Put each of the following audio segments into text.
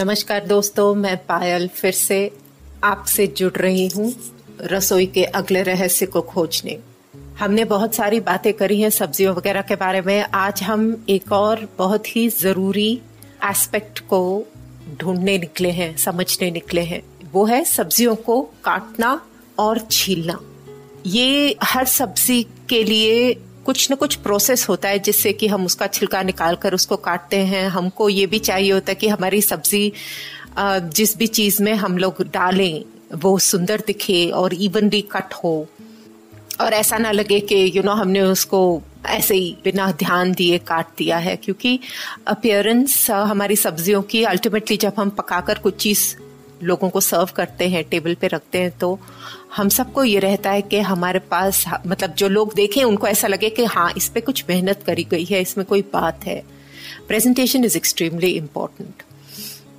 नमस्कार दोस्तों, मैं पायल फिर से आपसे जुड़ रही हूँ रसोई के अगले रहस्य को खोजने। हमने बहुत सारी बातें करी हैं सब्जियों वगैरह के बारे में। आज हम एक और बहुत ही ज़रूरी एस्पेक्ट को ढूँढने निकले हैं, समझने निकले हैं। वो है सब्जियों को काटना और छीलना। ये हर सब्ज़ी के लिए कुछ न कुछ प्रोसेस होता है जिससे कि हम उसका छिलका निकाल कर उसको काटते हैं। हमको ये भी चाहिए होता है कि हमारी सब्ज़ी जिस भी चीज़ में हम लोग डालें, वो सुंदर दिखे और इवनली कट हो। और ऐसा ना लगे कि यू नो हमने उसको ऐसे ही बिना ध्यान दिए काट दिया है। क्योंकि अपियरेंस हमारी सब्जियों की अल्टीमेटली जब हम पकाकर कुछ चीज़ लोगों को सर्व करते हैं टेबल पे रखते हैं तो हम सबको ये रहता है कि हमारे पास मतलब जो लोग देखें, उनको ऐसा लगे कि हाँ इस पे कुछ मेहनत करी गई है, इसमें कोई बात है। प्रेजेंटेशन इज़ एक्सट्रीमली इम्पोर्टेंट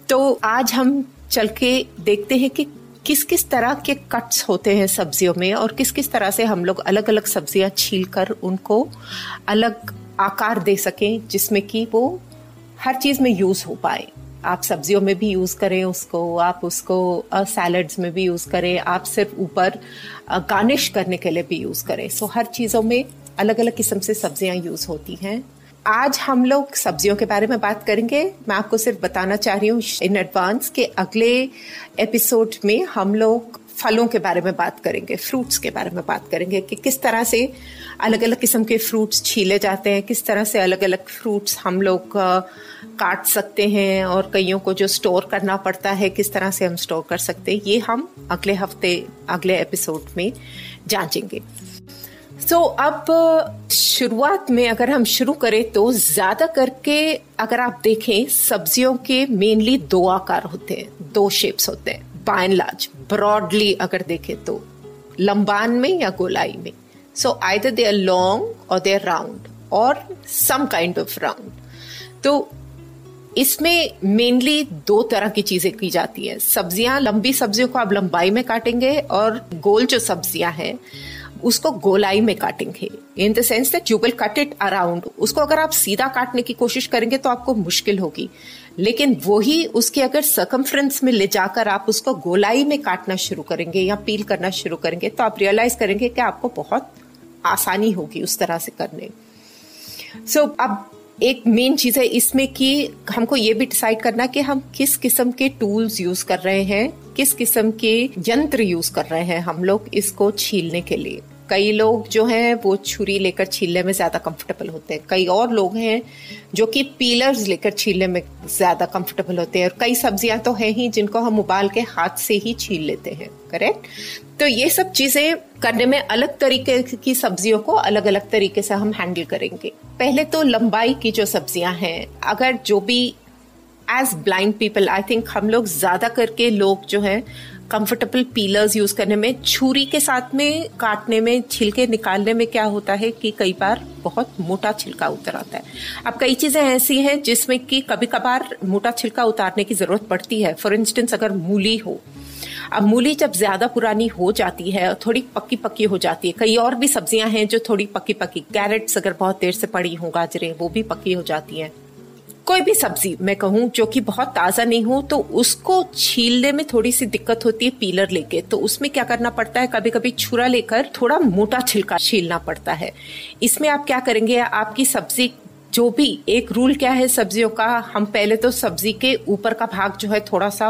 तो आज हम चल के देखते हैं कि किस किस तरह के कट्स होते हैं सब्जियों में और किस किस तरह से हम लोग अलग अलग सब्ज़ियाँ छील कर उनको अलग आकार दे सकें, जिसमें कि वो हर चीज़ में यूज़ हो पाए। आप सब्जियों में भी यूज़ करें उसको आप उसको सैलड्स में भी यूज़ करें आप सिर्फ़ ऊपर गार्निश करने के लिए भी यूज़ करें। सो हर चीज़ों में अलग अलग किस्म से सब्ज़ियाँ यूज़ होती हैं। आज हम लोग सब्जियों के बारे में बात करेंगे। मैं आपको सिर्फ़ बताना चाह रही हूँ इन एडवांस के अगले एपिसोड में हम लोग फलों के बारे में बात करेंगे फ्रूट्स के बारे में बात करेंगे कि किस तरह से अलग अलग किस्म के फ्रूट्स छीले जाते हैं किस तरह से अलग अलग फ्रूट्स हम लोग अ, काट सकते हैं और कईयों को जो स्टोर करना पड़ता है किस तरह से हम स्टोर कर सकते हैं ये हम अगले हफ़्ते अगले एपिसोड में जांचेंगे। सो so, अब शुरुआत में अगर हम शुरू करें तो ज़्यादा करके अगर आप देखें सब्जियों के मेनली दो आकार होते हैं दो शेप्स होते हैं। बाय एंड लार्ज ब्रॉडली अगर देखें तो लंबान में या गोलाई में। So either they are long और दे आर राउंड और सम काइंड ऑफ़ राउंड तो इसमें मेनली दो तरह की चीज़ें की जाती है। सब्ज़ियाँ लंबी सब्जियों को आप लंबाई में काटेंगे और गोल जो सब्ज़ियाँ हैं उसको गोलाई में काटेंगे। In the sense that you will cut it around उसको अगर आप सीधा काटने की कोशिश करेंगे तो आपको मुश्किल होगी। लेकिन वही उसके अगर सकमफ्रेंस में ले जाकर आप उसको गोलाई में काटना शुरू करेंगे या पील करना शुरू करेंगे तो आप रियलाइज़ करेंगे कि आपको बहुत आसानी होगी उस तरह से करने। सो so, अब एक मेन चीज़ है इसमें कि हमको ये भी डिसाइड करना कि हम किस किस्म के टूल्स यूज़ कर रहे हैं, किस किस्म के यंत्र यूज़ कर रहे हैं हम लोग इसको छीलने के लिए। कई लोग जो हैं, वो छुरी लेकर छीलने में ज़्यादा कंफर्टेबल होते हैं। कई और लोग हैं जो कि पीलर्स लेकर छीलने में ज़्यादा कंफर्टेबल होते हैं। और कई सब्ज़ियाँ तो हैं ही जिनको हम उबाल के हाथ से ही छील लेते हैं करेक्ट तो ये सब चीज़ें करने में अलग तरीके की सब्जियों को अलग अलग तरीके से हम हैंडल करेंगे। पहले तो लंबाई की जो सब्ज़ियाँ हैं, अगर जो भी as blind people I think हम लोग ज़्यादा करके लोग जो है कंफर्टेबल पीलर्स यूज़ करने में, छुरी के साथ में, काटने में, छिलके निकालने में क्या होता है कि कई बार बहुत मोटा छिलका उतर आता है। अब कई चीज़ें ऐसी हैं जिसमें कि कभी कभार मोटा छिलका उतारने की ज़रूरत पड़ती है। फॉर इंस्टेंस अगर मूली हो, अब मूली जब ज़्यादा पुरानी हो जाती है और थोड़ी पक्की पक्की हो जाती है, कई और भी सब्ज़ियाँ हैं जो थोड़ी पक्की पक्की कैरेट्स अगर बहुत देर से पड़ी हो, गाजरें, वो भी पक्की हो जाती हैं। कोई भी सब्ज़ी मैं कहूँ जो कि बहुत ताज़ा नहीं हो तो उसको छीलने में थोड़ी सी दिक्कत होती है पीलर लेके। तो उसमें क्या करना पड़ता है? कभी कभी छुरा लेकर थोड़ा मोटा छिलका छीलना पड़ता है। इसमें आप क्या करेंगे? आपकी सब्ज़ी जो भी, एक रूल क्या है सब्जियों का? हम पहले तो सब्ज़ी के ऊपर का भाग जो है थोड़ा सा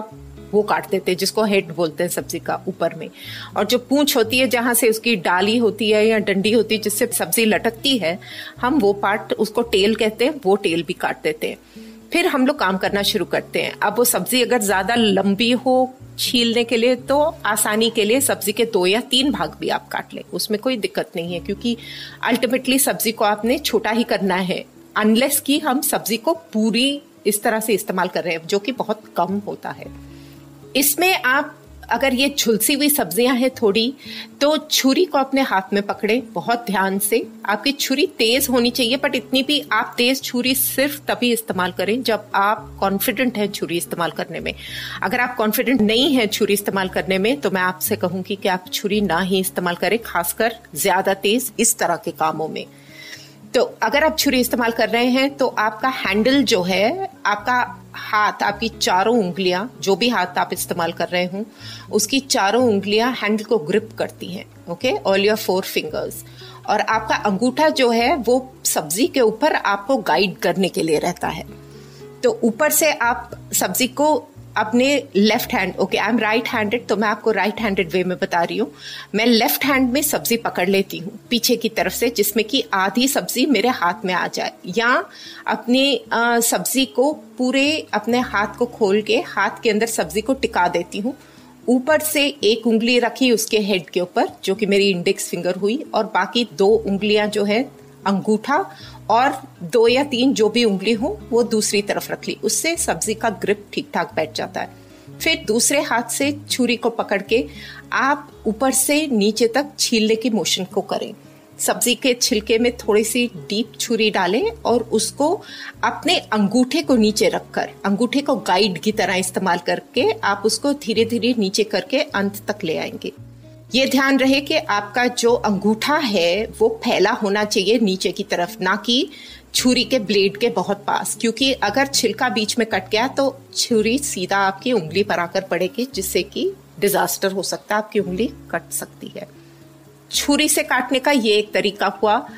वो काट देते हैं जिसको हेड बोलते हैं सब्ज़ी का ऊपर में। और जो पूंछ होती है, जहाँ से उसकी डाली होती है या डंडी होती है, जिससे सब्ज़ी लटकती है, हम वो पार्ट उसको टेल कहते हैं, वो टेल भी काट देते हैं। फिर हम लोग काम करना शुरू करते हैं। अब वो सब्ज़ी अगर ज़्यादा लंबी हो छीलने के लिए तो आसानी के लिए सब्ज़ी के दो या तीन भाग भी आप काट लें। उसमें कोई दिक्कत नहीं है, क्योंकि अल्टीमेटली सब्ज़ी को आपने छोटा ही करना है। अनलेस कि हम सब्ज़ी को पूरी इस तरह से इस्तेमाल कर रहे हैं, जो कि बहुत कम होता है। इसमें आप अगर ये झुलसी हुई सब्ज़ियाँ हैं थोड़ी तो छुरी को अपने हाथ में पकड़े, बहुत ध्यान से। आपकी छुरी तेज होनी चाहिए बट इतनी भी आप तेज छुरी सिर्फ़ तभी इस्तेमाल करें जब आप कॉन्फिडेंट हैं छुरी इस्तेमाल करने में। अगर आप कॉन्फिडेंट नहीं है छुरी इस्तेमाल करने में तो मैं आपसे कहूँगी कि आप छुरी ना ही इस्तेमाल करें, खासकर ज़्यादा तेज इस तरह के कामों में। तो अगर आप छुरी इस्तेमाल कर रहे हैं तो आपका हैंडल जो है, आपका हाथ, आपकी चारों उंगलियाँ, जो भी हाथ आप इस्तेमाल कर रहे हो, उसकी चारों उंगलियाँ हैंडल को ग्रिप करती हैं, okay? All your four fingers और आपका अंगूठा जो है, वो सब्ज़ी के ऊपर आपको गाइड करने के लिए रहता है। तो ऊपर से आप सब्ज़ी को अपने left hand okay I am right handed तो मैं आपको राइट हैंडेड वे में बता रही हूँ। मैं लेफ़्ट हैंड में सब्ज़ी पकड़ लेती हूँ, पीछे की तरफ़ से, जिसमें कि आधी सब्ज़ी मेरे हाथ में आ जाए। या अपनी सब्ज़ी को पूरे अपने हाथ को खोल के, हाथ के अंदर सब्ज़ी को टिका देती हूँ। ऊपर से एक उंगली रखी उसके हेड के ऊपर, जो कि मेरी इंडेक्स फिंगर हुई, और बाकी दो उंगलियाँ जो है, अंगूठा और दो या तीन जो भी उंगली हो, वो दूसरी तरफ़ रख ली। उससे सब्ज़ी का ग्रिप ठीक ठाक बैठ जाता है। फिर दूसरे हाथ से छुरी को पकड़ के आप ऊपर से नीचे तक छीलने की मोशन को करें। सब्ज़ी के छिलके में थोड़ी सी डीप छुरी डालें और उसको अपने अंगूठे को नीचे रखकर, अंगूठे को गाइड की तरह इस्तेमाल करके आप उसको धीरे धीरे नीचे करके अंत तक ले आएँगे। ये ध्यान रहे कि आपका जो अंगूठा है, वो फैला होना चाहिए नीचे की तरफ़, ना कि छुरी के ब्लेड के बहुत पास। क्योंकि अगर छिलका बीच में कट गया तो छुरी सीधा आपकी उंगली पर आकर पड़ेगी, जिससे कि डिजास्टर हो सकता है, आपकी उंगली कट सकती है। छुरी से काटने का ये एक तरीका हुआ।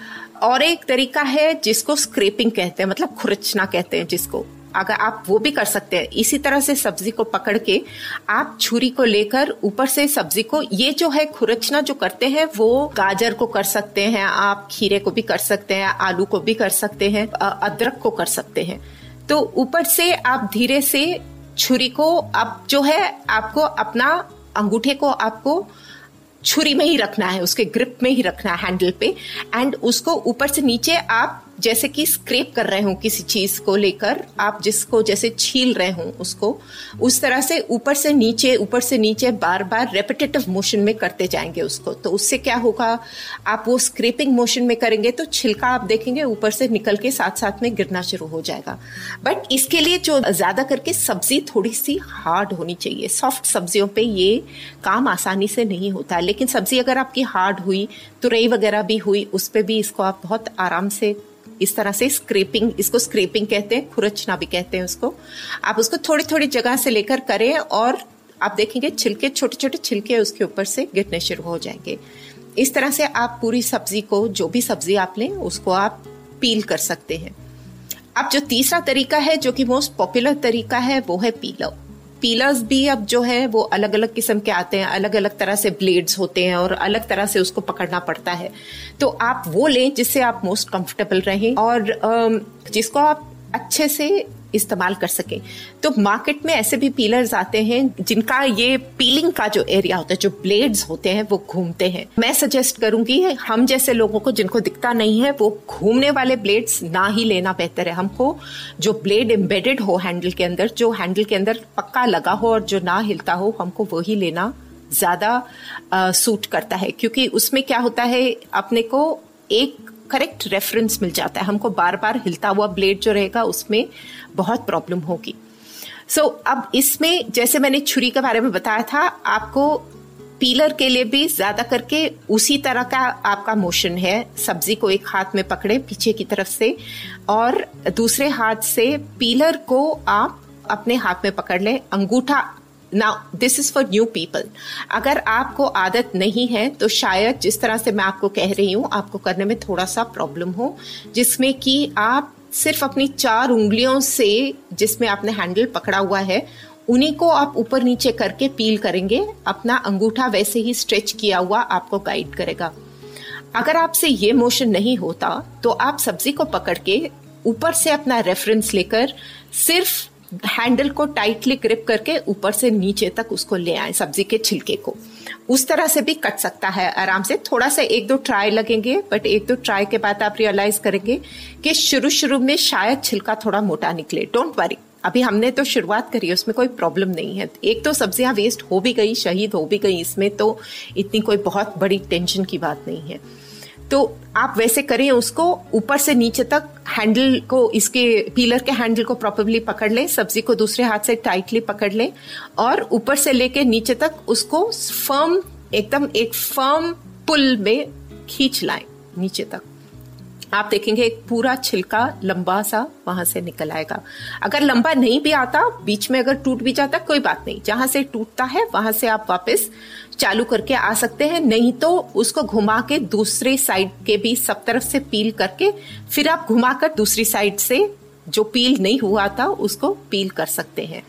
और एक तरीका है जिसको स्क्रेपिंग कहते हैं मतलब खुरचना कहते हैं जिसको। अगर आप वो भी कर सकते हैं। इसी तरह से सब्ज़ी को पकड़ के आप छुरी को लेकर ऊपर से सब्ज़ी को, ये जो है खुरचना जो करते हैं, वो गाजर को कर सकते हैं, आप खीरे को भी कर सकते हैं, आलू को भी कर सकते हैं अदरक को कर सकते हैं। तो ऊपर से आप धीरे से छुरी को, अब जो है आपको अपना अंगूठे को आपको छुरी में ही रखना है, उसके ग्रिप में ही रखना है हैंडल पे, एंड उसको ऊपर से नीचे आप जैसे कि स्क्रेप कर रहे हो किसी चीज़ को लेकर, आप जिसको जैसे छील रहे हो उसको, उस तरह से ऊपर से नीचे, ऊपर से नीचे बार बार रेपिटेटिव मोशन में करते जाएँगे उसको। तो उससे क्या होगा? आप वो स्क्रेपिंग मोशन में करेंगे तो छिलका आप देखेंगे ऊपर से निकल के साथ साथ में गिरना शुरू हो जाएगा। बट इसके लिए जो ज़्यादा करके सब्ज़ी थोड़ी सी हार्ड होनी चाहिए। सॉफ्ट सब्जियों पे ये काम आसानी से नहीं होता। लेकिन सब्ज़ी अगर आपकी हार्ड हुई, तुरई वगैरह भी हुई, उस पर भी इसको आप बहुत आराम से इस तरह से स्क्रेपिंग इसको स्क्रेपिंग कहते हैं, खुरचना भी कहते हैं उसको। आप उसको थोड़ी थोड़ी जगह से लेकर करें और आप देखेंगे छिलके छोटे छोटे छिलके उसके ऊपर से गिरने शुरू हो जाएँगे। इस तरह से आप पूरी सब्ज़ी को, जो भी सब्ज़ी आप लें, उसको आप पील कर सकते हैं। अब जो तीसरा तरीका है, जो कि मोस्ट पॉपुलर तरीका है, वो है पीलर पीलर्स भी अब जो है वो अलग अलग किस्म के आते हैं अलग अलग तरह से ब्लेड्स होते हैं और अलग तरह से उसको पकड़ना पड़ता है। तो आप वो लें जिससे आप मोस्ट कंफर्टेबल रहें और जिसको आप अच्छे से इस्तेमाल कर सके। तो मार्केट में ऐसे भी पीलर्स आते हैं जिनका ये पीलिंग का जो एरिया होता है, जो ब्लेड्स होते हैं, वो घूमते हैं। मैं सजेस्ट करूँगी, हम जैसे लोगों को जिनको दिखता नहीं है, वो घूमने वाले ब्लेड्स ना ही लेना बेहतर है। हमको जो ब्लेड एम्बेडेड हो हैंडल के अंदर, जो हैंडल के अंदर पक्का लगा हो और जो ना हिलता हो, हमको वही लेना ज़्यादा सूट करता है। क्योंकि उसमें क्या होता है, अपने को एक करेक्ट रेफरेंस मिल जाता है। हमको बार बार हिलता हुआ ब्लेड जो रहेगा उसमें बहुत प्रॉब्लम होगी। सो so, अब इसमें जैसे मैंने छुरी के बारे में बताया था आपको पीलर के लिए भी ज़्यादा करके उसी तरह का आपका मोशन है। सब्ज़ी को एक हाथ में पकड़े पीछे की तरफ़ से और दूसरे हाथ से पीलर को आप अपने हाथ में पकड़ लें। अंगूठा now this is for new people अगर आपको आदत नहीं है तो शायद जिस तरह से मैं आपको कह रही हूँ, आपको करने में थोड़ा सा प्रॉब्लम हो, जिसमें कि आप सिर्फ़ अपनी चार उंगलियों से जिसमें आपने हैंडल पकड़ा हुआ है, उन्हीं को आप ऊपर नीचे करके पील करेंगे, अपना अंगूठा वैसे ही स्ट्रेच किया हुआ आपको गाइड करेगा। अगर आपसे ये मोशन नहीं होता तो आप सब्ज़ी को पकड़ के ऊपर से अपना रेफरेंस लेकर सिर्फ़ हैंडल को टाइटली ग्रिप करके ऊपर से नीचे तक उसको ले आए सब्ज़ी के छिलके को। उस तरह से भी कट सकता है आराम से। थोड़ा सा एक दो ट्राई लगेंगे, बट एक दो ट्राई के बाद आप रियलाइज़ करेंगे कि शुरू शुरू में शायद छिलका थोड़ा मोटा निकले। डोंट वरी अभी हमने तो शुरुआत करी है उसमें कोई प्रॉब्लम नहीं है। एक तो सब्ज़ियाँ वेस्ट हो भी गई, शहीद हो भी गई, इसमें तो इतनी कोई बहुत बड़ी टेंशन की बात नहीं है। तो आप वैसे करें, उसको ऊपर से नीचे तक हैंडल को, इसके पीलर के हैंडल को प्रॉपरली पकड़ लें, सब्ज़ी को दूसरे हाथ से टाइटली पकड़ लें और ऊपर से लेके नीचे तक उसको फर्म एकदम एक फर्म पुल में खींच लाएँ नीचे तक। आप देखेंगे एक पूरा छिलका लंबा सा वहाँ से निकल आएगा। अगर लंबा नहीं भी आता, बीच में अगर टूट भी जाता, कोई बात नहीं। जहाँ से टूटता है, वहाँ से आप वापस चालू करके आ सकते हैं। नहीं तो उसको घुमा के दूसरे साइड के भी सब तरफ़ से पील करके, फिर आप घुमाकर दूसरी साइड से जो पील नहीं हुआ था, उसको पील कर सकते हैं।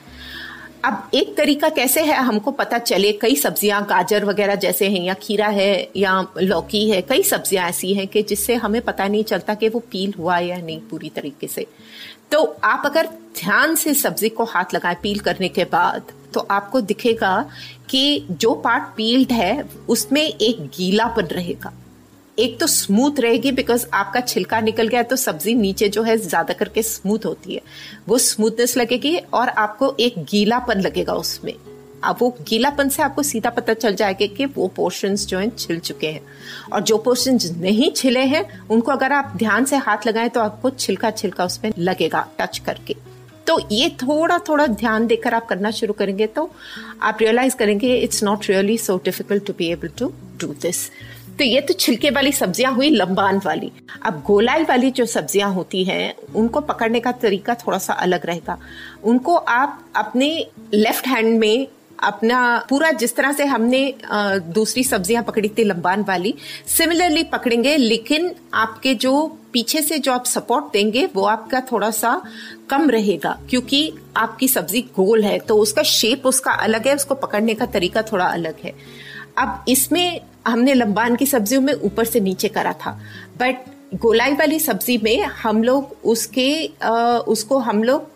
अब एक तरीका कैसे है, हमको पता चले, कई सब्ज़ियाँ, गाजर वगैरह जैसे हैं, या खीरा है, या लौकी है, कई सब्ज़ियाँ ऐसी हैं कि जिससे हमें पता नहीं चलता कि वो पील हुआ या नहीं पूरी तरीके से। तो आप अगर ध्यान से सब्ज़ी को हाथ लगाए पील करने के बाद तो आपको दिखेगा कि जो पार्ट पील्ड है, उसमें एक गीलापन रहेगा। एक तो स्मूथ रहेगी बिकॉज़ आपका छिलका निकल गया तो सब्ज़ी नीचे जो है ज़्यादा करके स्मूथ होती है। वो स्मूथनेस लगेगी और आपको एक गीलापन लगेगा उसमें। अब वो गीलापन से आपको सीधा पता चल जाएगा कि वो पोर्शंस जो हैं छिल चुके हैं। और जो पोर्शन नहीं छिले हैं, उनको अगर आप ध्यान से हाथ लगाएँ तो आपको छिलका छिलका उसमें लगेगा टच करके। तो ये थोड़ा थोड़ा ध्यान देकर आप करना शुरू करेंगे तो आप रियलाइज़ करेंगे it's not really so difficult to be able to do this तो ये तो छिलके वाली सब्ज़ियाँ हुई, लंबान वाली। अब गोलाई वाली जो सब्ज़ियाँ होती हैं, उनको पकड़ने का तरीका थोड़ा सा अलग रहेगा। उनको आप अपने लेफ़्ट हैंड में अपना पूरा जिस तरह से हमने दूसरी सब्ज़ियाँ पकड़ी थी लंबान वाली सिमिलरली पकड़ेंगे लेकिन आपके जो पीछे से जो आप सपोर्ट देंगे वो आपका थोड़ा सा कम रहेगा क्योंकि आपकी सब्ज़ी गोल है तो उसका शेप उसका अलग है उसको पकड़ने का तरीका थोड़ा अलग है। अब इसमें हमने लंबान की सब्जियों में ऊपर से नीचे करा था बट गोलाई वाली सब्ज़ी में हम लोग उसके आ, उसको हम लोग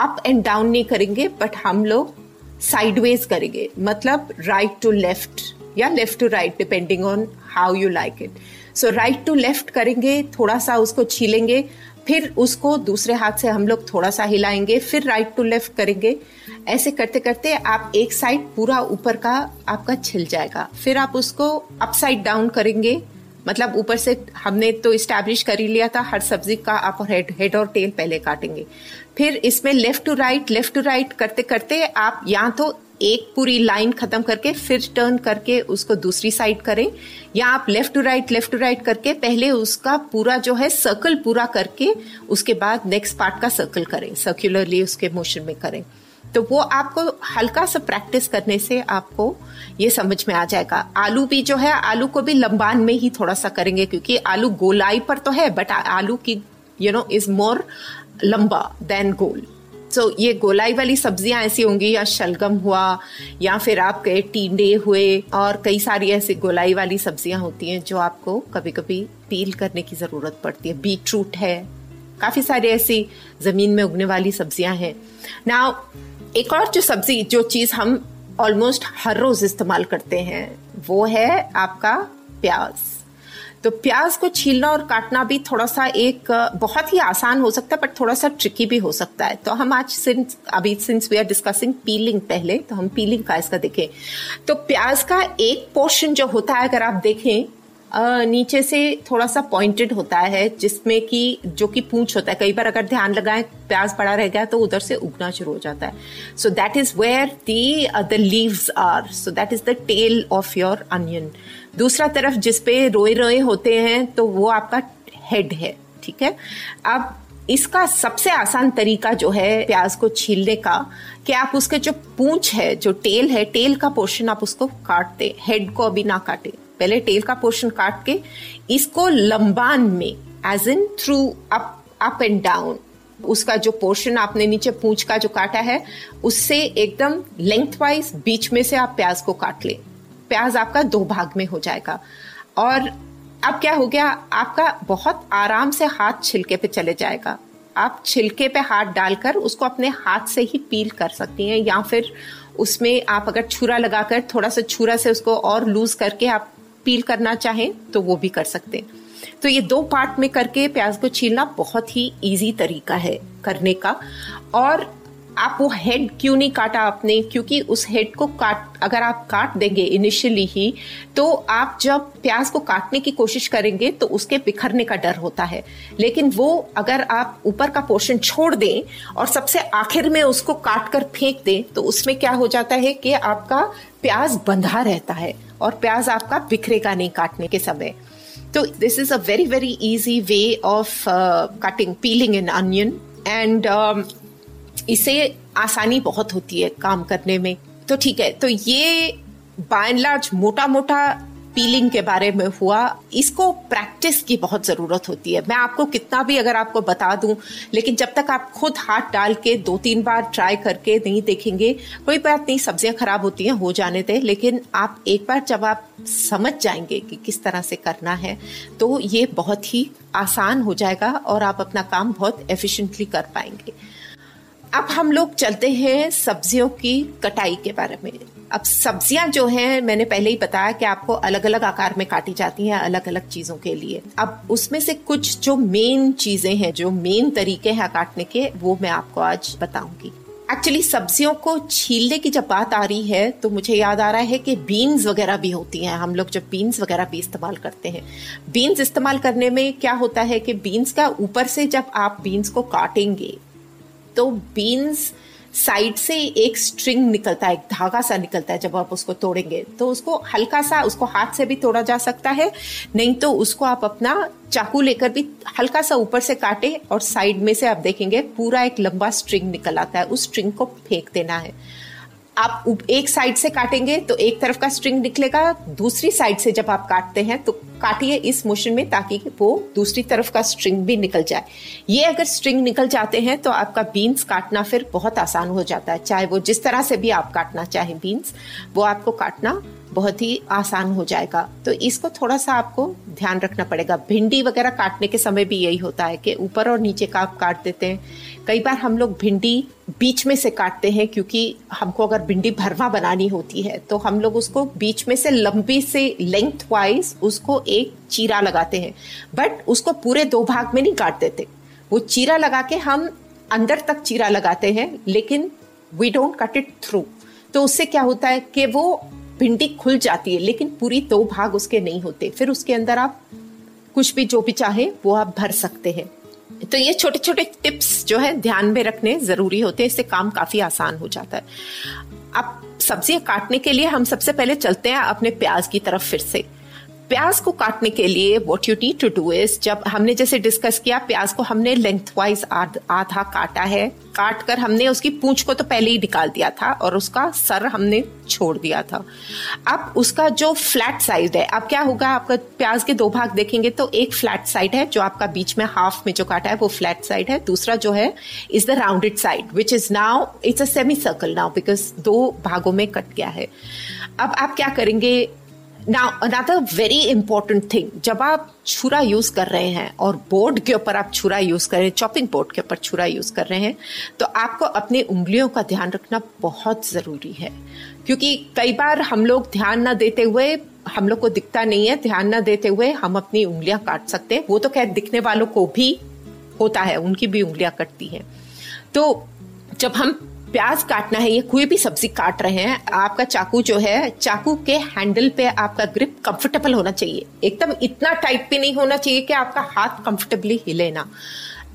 अप एंड डाउन नहीं करेंगे बट हम लोग साइडवेज करेंगे मतलब राइट टू लेफ़्ट या left to right depending on how you like it so right to left करेंगे थोड़ा सा उसको छीलेंगे फिर उसको दूसरे हाथ से हम लोग थोड़ा सा हिलाएँगे फिर राइट टू लेफ़्ट करेंगे ऐसे करते करते आप एक साइड पूरा ऊपर का आपका छिल जाएगा फिर आप उसको अपसाइड डाउन करेंगे मतलब ऊपर से हमने तो इस्टेब्लिश कर ही लिया था, हर सब्ज़ी का आप हेड हेड और टेल पहले काटेंगे। फिर इसमें left to right left to right करते करते आप या तो एक पूरी लाइन खत्म करके फिर टर्न करके उसको दूसरी साइड करें, या आप left to right left to right करके पहले उसका पूरा जो है सर्कल पूरा करके उसके बाद नेक्स्ट पार्ट का सर्कल करें सर्कुलरली उसके मोशन में करें। तो वो आपको हल्का सा प्रैक्टिस करने से आपको ये समझ में आ जाएगा। आलू भी जो है, आलू को भी लंबान में ही थोड़ा सा करेंगे क्योंकि आलू गोलाई पर तो है बट आलू की यू नो इज़ मोर लंबा देन गोल। सो ये गोलाई वाली सब्ज़ियाँ ऐसी होंगी, या शलगम हुआ, या फिर आपके टींडे हुए, और कई सारी ऐसी गोलाई वाली सब्ज़ियाँ होती हैं जो आपको कभी कभी पील करने की ज़रूरत पड़ती है। बीट रूट है, काफ़ी सारी ऐसी ज़मीन में उगने वाली सब्ज़ियाँ हैं। ना एक और जो सब्ज़ी, जो चीज़ हम ऑलमोस्ट हर रोज इस्तेमाल करते हैं, वो है आपका प्याज। तो प्याज को छीलना और काटना भी थोड़ा सा एक, बहुत ही आसान हो सकता है बट थोड़ा सा ट्रिकी भी हो सकता है। तो हम आज सिंस अभी since we are discussing peeling पहले तो हम पीलिंग का इसका देखें। तो प्याज का एक पोर्शन जो होता है, अगर आप देखें नीचे से थोड़ा सा पॉइंटेड होता है, जिसमें कि जो कि पूंछ होता है। कई बार अगर ध्यान लगाए, प्याज पड़ा रह गया तो उधर से उगना शुरू हो जाता है। So that is where the the leaves are so that is the tail of your onion दूसरा तरफ़ जिस पे रोए रोए होते हैं तो वो आपका हेड है, ठीक है? अब इसका सबसे आसान तरीका जो है प्याज को छीलने का, कि आप उसके जो पूंछ है, जो टेल है टेल का पोर्शन आप उसको काट दे हेड को अभी ना काटे। पहले टेल का पोर्शन काट के इसको लंबान में as in through up up and down उसका जो पोर्शन आपने नीचे पूंछ का जो काटा है, उससे एकदम लेंथ वाइज बीच में से आप प्याज को काट ले। प्याज आपका दो भाग में हो जाएगा। और अब क्या हो गया? आपका बहुत आराम से हाथ छिलके पे चले जाएगा। आप छिलके पे हाथ डालकर उसको अपने हाथ से ही पील कर सकती हैं, या फिर उसमें आप अगर छुरा लगाकर थोड़ा सा छुरा से उसको और लूज करके आप पील करना चाहें तो वो भी कर सकते हैं। तो ये दो पार्ट में करके प्याज को छीलना बहुत ही इजी तरीका है करने का। और आप वो हेड क्यों नहीं काटा आपने? क्योंकि उस हेड को काट, अगर आप काट देंगे इनिशियली ही तो आप जब प्याज को काटने की कोशिश करेंगे तो उसके बिखरने का डर होता है। लेकिन वो अगर आप ऊपर का पोर्शन छोड़ दें और सबसे आखिर में उसको काट कर फेंक दें तो उसमें क्या हो जाता है कि आपका प्याज बंधा रहता है। और प्याज आपका बिखरेगा नहीं काटने के समय। तो this is a very very easy way of cutting peeling in onion and इसे आसानी बहुत होती है काम करने में। तो ठीक है तो ये बाय एंड लार्ज मोटा मोटा पीलिंग के बारे में हुआ, इसको प्रैक्टिस की बहुत ज़रूरत होती है। मैं आपको कितना भी अगर आपको बता दूँ, लेकिन जब तक आप खुद हाथ डाल के दो तीन बार ट्राई करके नहीं देखेंगे, कोई बात नहीं, सब्ज़ियाँ खराब होती हैं, हो जाने थे लेकिन आप एक बार जब आप समझ जाएँगे कि किस तरह से करना है तो ये बहुत ही आसान हो जाएगा और आप अपना काम बहुत एफिशिएंटली कर पाएँगे। अब हम लोग चलते हैं सब्जियों की कटाई के बारे में। अब सब्ज़ियाँ जो हैं, मैंने पहले ही बताया कि आपको अलग अलग आकार में काटी जाती हैं अलग अलग चीज़ों के लिए। अब उसमें से कुछ जो मेन चीज़ें हैं, जो मेन तरीके हैं काटने के, वो मैं आपको आज बताऊँगी। एक्चुअली सब्जियों को छीलने की जब बात आ रही है तो मुझे याद आ रहा है कि बीन्स वगैरह भी होती हैं। हम लोग जब बीन्स वगैरह भी इस्तेमाल करते हैं। बीन्स इस्तेमाल करने में क्या होता है कि बीन्स का ऊपर से जब आप बीन्स को काटेंगे तो बीन्स साइड से एक स्ट्रिंग निकलता है, एक धागा सा निकलता है जब आप उसको तोड़ेंगे। तो उसको हल्का सा, उसको हाथ से भी तोड़ा जा सकता है, नहीं तो उसको आप अपना चाकू लेकर भी हल्का सा ऊपर से काटे और साइड में से आप देखेंगे पूरा एक लंबा स्ट्रिंग निकल आता है। उस स्ट्रिंग को फेंक देना है। आप एक साइड से काटेंगे तो एक तरफ़ का स्ट्रिंग निकलेगा, दूसरी साइड से जब आप काटते हैं तो काटिए इस मोशन में ताकि वो दूसरी तरफ़ का स्ट्रिंग भी निकल जाए। ये अगर स्ट्रिंग निकल जाते हैं तो आपका बीन्स काटना फिर बहुत आसान हो जाता है। चाहे वो जिस तरह से भी आप काटना चाहें बीन्स वो आपको काटना बहुत ही आसान हो जाएगा। तो इसको थोड़ा सा आपको ध्यान रखना पड़ेगा। भिंडी वगैरह काटने के समय भी यही होता है कि ऊपर और नीचे का आप काट देते हैं। कई बार हम लोग भिंडी बीच में से काटते हैं क्योंकि हमको अगर भिंडी भरवा बनानी होती है तो हम लोग उसको बीच में से लंबी से लेंथ वाइज उसको एक चीरा लगाते हैं। बट उसको पूरे दो भाग में नहीं काट देते। वो चीरा लगा के हम अंदर तक चीरा लगाते हैं, लेकिन we don't cut it through तो उससे क्या होता है कि वो भिंडी खुल जाती है, लेकिन पूरी दो भाग उसके नहीं होते। फिर उसके अंदर आप कुछ भी जो भी चाहे, वो आप भर सकते हैं। तो ये छोटे छोटे टिप्स जो है, ध्यान में रखने ज़रूरी होते हैं। इससे काम काफ़ी आसान हो जाता है। अब सब्ज़ियाँ काटने के लिए हम सबसे पहले चलते हैं अपने प्याज की तरफ़ फिर से। प्याज को काटने के लिए what you need to do is जब हमने जैसे डिस्कस किया, प्याज को हमने लेंथ वाइज आधा काटा है। काट कर हमने उसकी पूंछ को तो पहले ही निकाल दिया था और उसका सर हमने छोड़ दिया था। अब उसका जो फ्लैट साइड है, अब क्या होगा? आपका प्याज के दो भाग देखेंगे तो एक फ्लैट साइड है जो आपका बीच में हाफ़ में जो काटा है वो फ्लैट साइड है। दूसरा जो है is the rounded side which is now it's a semi circle now because दो भागों में कट गया है। अब आप क्या करेंगे? Now another very important thing जब आप छुरा यूज़ कर रहे हैं और बोर्ड के ऊपर आप छुरा यूज़ कर रहे हैं चॉपिंग बोर्ड के ऊपर छुरा यूज़ कर रहे हैं तो आपको अपनी उंगलियों का ध्यान रखना बहुत ज़रूरी है। क्योंकि कई बार हम लोग ध्यान न देते हुए, हम लोग को दिखता नहीं है, ध्यान न देते हुए हम अपनी उंगलियाँ काट सकते हैं। वो तो खैर दिखने वालों को भी होता है, उनकी भी उंगलियाँ कटती हैं। तो जब हम प्याज काटना है, ये कोई भी सब्ज़ी काट रहे हैं, आपका चाकू जो है, चाकू के हैंडल पे आपका ग्रिप कंफर्टेबल होना चाहिए। एकदम इतना टाइट भी नहीं होना चाहिए कि आपका हाथ कंफर्टेबली हिले ना।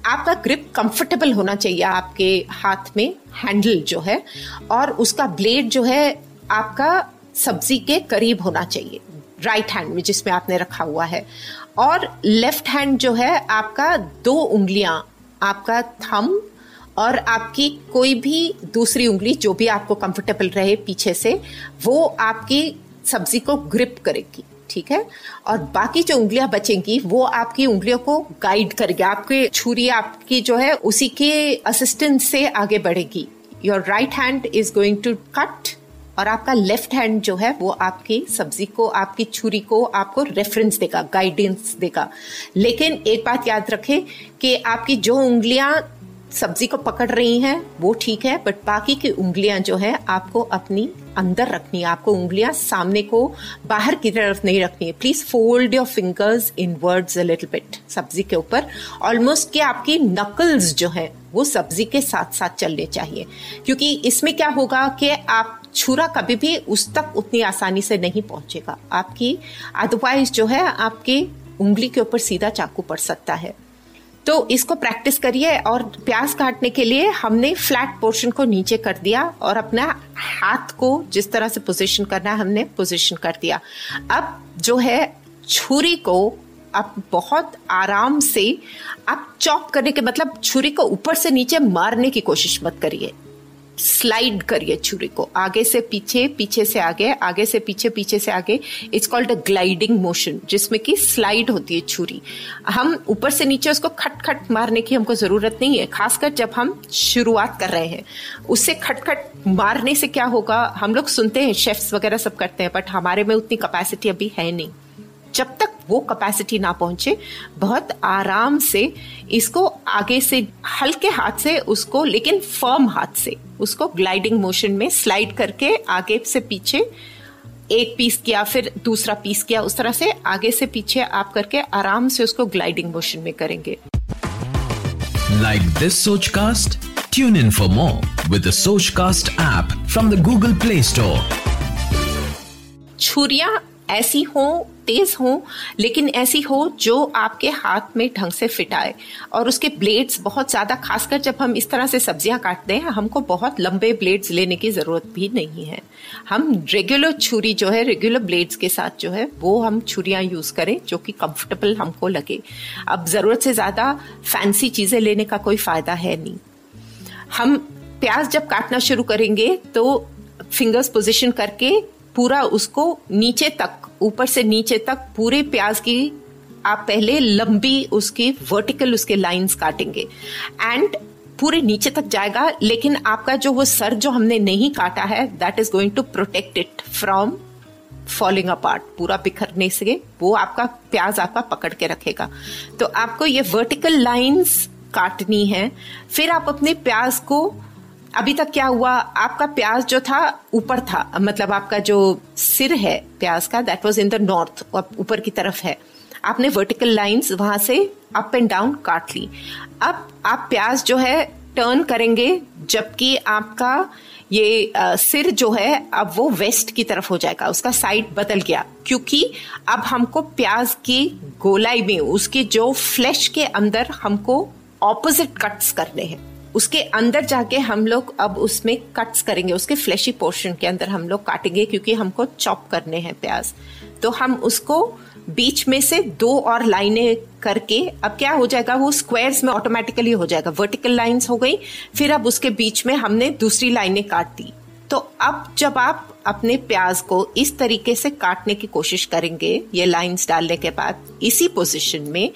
आपका ग्रिप कंफर्टेबल होना चाहिए आपके हाथ में हैंडल जो है, और उसका ब्लेड जो है, आपका सब्ज़ी के करीब होना चाहिए राइट हैंड में जिसमें आपने रखा हुआ है। और लेफ़्ट हैंड जो है, आपका दो उंगलियाँ, आपका थम और आपकी कोई भी दूसरी उंगली जो भी आपको कंफर्टेबल रहे पीछे से, वो आपकी सब्ज़ी को ग्रिप करेगी, ठीक है? और बाकी जो उंगलियाँ बचेंगी, वो आपकी उंगलियों को गाइड करेगी। आपकी छुरी, आपकी जो है, उसी के असिस्टेंस से आगे बढ़ेगी। Your right hand is going to cut और आपका लेफ़्ट हैंड जो है, वो आपकी सब्ज़ी को, आपकी छुरी को, आपको रेफरेंस देगा गाइडेंस देगा। लेकिन एक बात याद रखें कि आपकी जो उंगलियाँ सब्ज़ी को पकड़ रही हैं, वो ठीक है बट बाकी की उंगलियाँ जो है, आपको अपनी अंदर रखनी है। आपको उंगलियाँ सामने को बाहर की तरफ़ नहीं रखनी है। Please fold your fingers inwards a little bit सब्ज़ी के ऊपर। ऑलमोस्ट कि आपकी नकल्स जो है, वो सब्ज़ी के साथ साथ चलने चाहिए। क्योंकि इसमें क्या होगा कि आप छुरा कभी भी उस तक उतनी आसानी से नहीं पहुंचेगा। आपकी अदरवाइज़ जो है, आपकी उंगली के ऊपर सीधा चाकू पड़ सकता है। तो इसको प्रैक्टिस करिए और प्याज काटने के लिए हमने फ्लैट पोर्शन को नीचे कर दिया और अपना हाथ को जिस तरह से पोजीशन करना है, हमने पोजीशन कर दिया। अब जो है छुरी को आप बहुत आराम से, आप चॉप करने के मतलब छुरी को ऊपर से नीचे मारने की कोशिश मत करिए। स्लाइड करिए छुरी को। आगे से पीछे पीछे से आगे आगे से पीछे पीछे से आगे। It's called a gliding motion जिसमें कि स्लाइड होती है छुरी। हम ऊपर से नीचे उसको खट खट मारने की हमको ज़रूरत नहीं है, खासकर जब हम शुरुआत कर रहे हैं। उससे खट खट मारने से क्या होगा? हम लोग सुनते हैं शेफ्स वगैरह सब करते हैं बट हमारे में उतनी कैपेसिटी अभी है नहीं। जब तक वो कैपेसिटी ना पहुँचे बहुत आराम से इसको आगे से हल्के हाथ से उसको लेकिन फर्म हाथ से उसको ग्लाइडिंग मोशन में स्लाइड करके आगे से पीछे एक पीस किया फिर दूसरा पीस किया उस तरह से आगे से पीछे आप करके आराम से उसको ग्लाइडिंग मोशन में करेंगे Like this Sochcast? Tune in for more with the Sochcast app from the Google Play Store. छुरियाँ ऐसी हो, तेज हो, लेकिन ऐसी हो जो आपके हाथ में ढंग से फिट आए। और उसके ब्लेड्स बहुत ज़्यादा, खासकर जब हम इस तरह से सब्ज़ियाँ काटते हैं, हमको बहुत लंबे ब्लेड्स लेने की ज़रूरत भी नहीं है। हम रेगुलर छुरी जो है रेगुलर ब्लेड्स के साथ जो है, वो हम छुरियाँ यूज़ करें, जो कि कंफर्टेबल हमको लगे। अब ज़रूरत से ज़्यादा फैंसी चीज़ें लेने का कोई फ़ायदा है नहीं। हम प्याज जब काटना शुरू करेंगे तो फिंगर्स पोजीशन करके पूरा उसको नीचे तक, ऊपर से नीचे तक पूरे प्याज की, आप पहले लंबी उसकी वर्टिकल उसके लाइंस काटेंगे। एंड पूरे नीचे तक जाएगा, लेकिन आपका जो वो सर जो हमने नहीं काटा है that is going to protect it from falling apart पूरा बिखरने से, वो आपका प्याज आपका पकड़ के रखेगा। तो आपको ये वर्टिकल लाइंस काटनी है, फिर आप अपने प्याज को अभी तक क्या हुआ? आपका प्याज जो था ऊपर था। मतलब आपका जो सिर है प्याज का that was in the north ऊपर की तरफ़ है। आपने वर्टिकल लाइंस वहाँ से अप एंड डाउन काट ली। अब आप प्याज जो है टर्न करेंगे जबकि आपका ये आ, सिर जो है अब वो वेस्ट की तरफ़ हो जाएगा। उसका साइड बदल गया। क्योंकि अब हमको प्याज की गोलाई में उसके जो फ्लैश के अंदर हमको ऑपोजिट कट्स करने हैं। उसके अंदर जाके हम लोग अब उसमें कट्स करेंगे, उसके फ्लैशी पोर्शन के अंदर हम लोग काटेंगे क्योंकि हमको चॉप करने हैं प्याज। तो हम उसको बीच में से दो और लाइनें करके, अब क्या हो जाएगा, वो स्क्वायर्स में ऑटोमेटिकली हो जाएगा। वर्टिकल लाइंस हो गई, फिर अब उसके बीच में हमने दूसरी लाइनें काट दी। तो अब जब आप अपने प्याज को इस तरीके से काटने की कोशिश करेंगे, ये लाइंस डालने के बाद, इसी पोजीशन में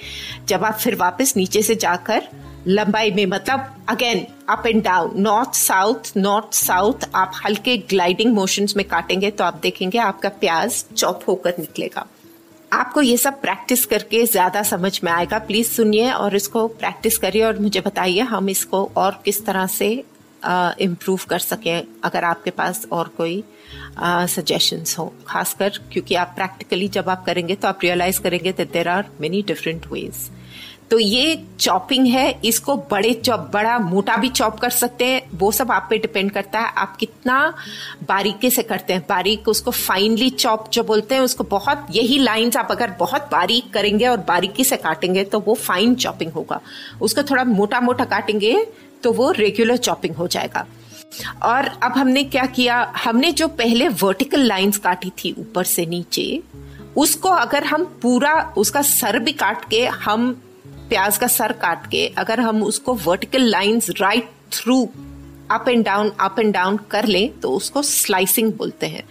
जब आप फिर वापस नीचे से जाकर लंबाई में मतलब again up and down north south north south आप हल्के ग्लाइडिंग मोशंस में काटेंगे तो आप देखेंगे आपका प्याज चॉप होकर निकलेगा। आपको ये सब प्रैक्टिस करके ज़्यादा समझ में आएगा। प्लीज़ सुनिए और इसको प्रैक्टिस करिए और मुझे बताइए हम इसको और किस तरह से इम्प्रूव कर सकें, अगर आपके पास और कोई सजेशंस हो। खासकर क्योंकि आप प्रैक्टिकली जब आप करेंगे तो आप रियलाइज़ करेंगे that there are many different ways तो ये चॉपिंग है, इसको बड़े चॉप बड़ा मोटा भी चॉप कर सकते हैं। वो सब आप पे डिपेंड करता है, आप कितना बारीकी से करते हैं। बारीक उसको फाइनली चॉप जो बोलते हैं, उसको बहुत, यही लाइंस आप अगर बहुत बारीक करेंगे और बारीकी से काटेंगे तो वो फाइन चॉपिंग होगा। उसको थोड़ा मोटा मोटा काटेंगे तो वो रेगुलर चॉपिंग हो जाएगा। और अब हमने क्या किया? हमने जो पहले वर्टिकल लाइंस काटी थी ऊपर से नीचे, उसको अगर हम पूरा, उसका सर भी काट के हम प्याज का सर काट के अगर हम उसको vertical lines right through up and down up and down कर ले तो उसको स्लाइसिंग बोलते हैं।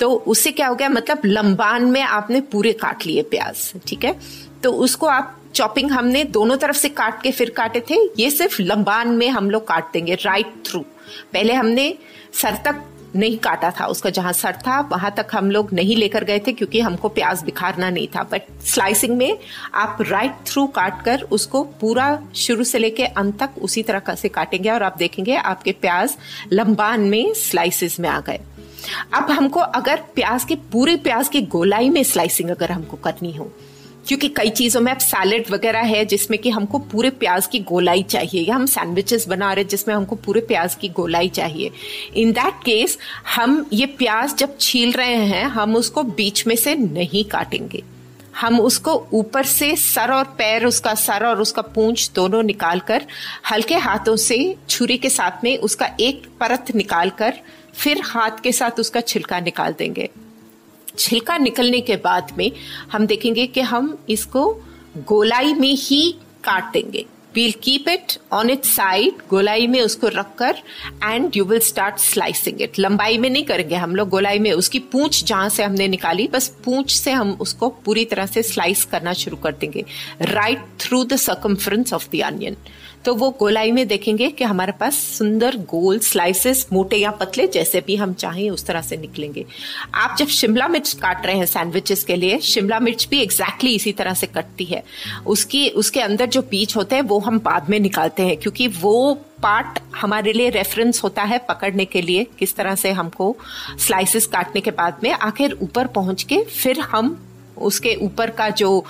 तो उससे क्या हो गया? मतलब लंबान में आपने पूरे काट लिए प्याज, ठीक है? तो उसको आप चॉपिंग हमने दोनों तरफ़ से काट के फिर काटे थे। ये सिर्फ़ लंबान में हम लोग काट देंगे राइट थ्रू पहले हमने सर तक नहीं काटा था। उसका जहाँ सर था, वहाँ तक हम लोग नहीं लेकर गए थे क्योंकि हमको प्याज बिखारना नहीं था। बट स्लाइसिंग में आप राइट थ्रू काट कर उसको पूरा शुरू से लेके अंत तक उसी तरह से काटेंगे और आप देखेंगे आपके प्याज लंबान में स्लाइसिस में आ गए। अब हमको अगर प्याज के, पूरे प्याज की गोलाई में स्लाइसिंग अगर हमको करनी हो क्योंकि कई चीज़ों में अब सैलेड वगैरह है जिसमें कि हमको पूरे प्याज की गोलाई चाहिए। या हम सैंडविचेस बना रहे जिसमें हमको पूरे प्याज की गोलाई चाहिए। इन दैट केस हम ये प्याज जब छील रहे हैं, हम उसको बीच में से नहीं काटेंगे। हम उसको ऊपर से सर और पैर, उसका सर और उसका पूंछ दोनों निकाल कर हल्के हाथों से छुरी के साथ में उसका एक परत निकाल कर फिर हाथ के साथ उसका छिलका निकाल देंगे। छिलका निकलने के बाद में हम देखेंगे कि हम इसको गोलाई में ही काट देंगे। We'll keep it on it side गोलाई में उसको रखकर and you will start slicing it लंबाई में नहीं करेंगे हम लोग, गोलाई में उसकी पूंछ जहाँ से हमने निकाली, बस पूंछ से हम उसको पूरी तरह से स्लाइस करना शुरू कर देंगे। Right through the circumference of the onion तो वो गोलाई में देखेंगे कि हमारे पास सुंदर गोल स्लाइसेस मोटे या पतले, जैसे भी हम चाहें, उस तरह से निकलेंगे। आप जब शिमला मिर्च काट रहे हैं सैंडविचेस के लिए, शिमला मिर्च भी एग्जैक्टली exactly इसी तरह से कटती है। उसकी, उसके अंदर जो बीज होते हैं, वो हम बाद में निकालते हैं, क्योंकि वो पार्ट हमारे लिए रेफरेंस होता है पकड़ने के लिए, किस तरह से हमको स्लाइसेस काटने के बाद में आखिर ऊपर पहुँच के फिर हम उसके ऊपर का जो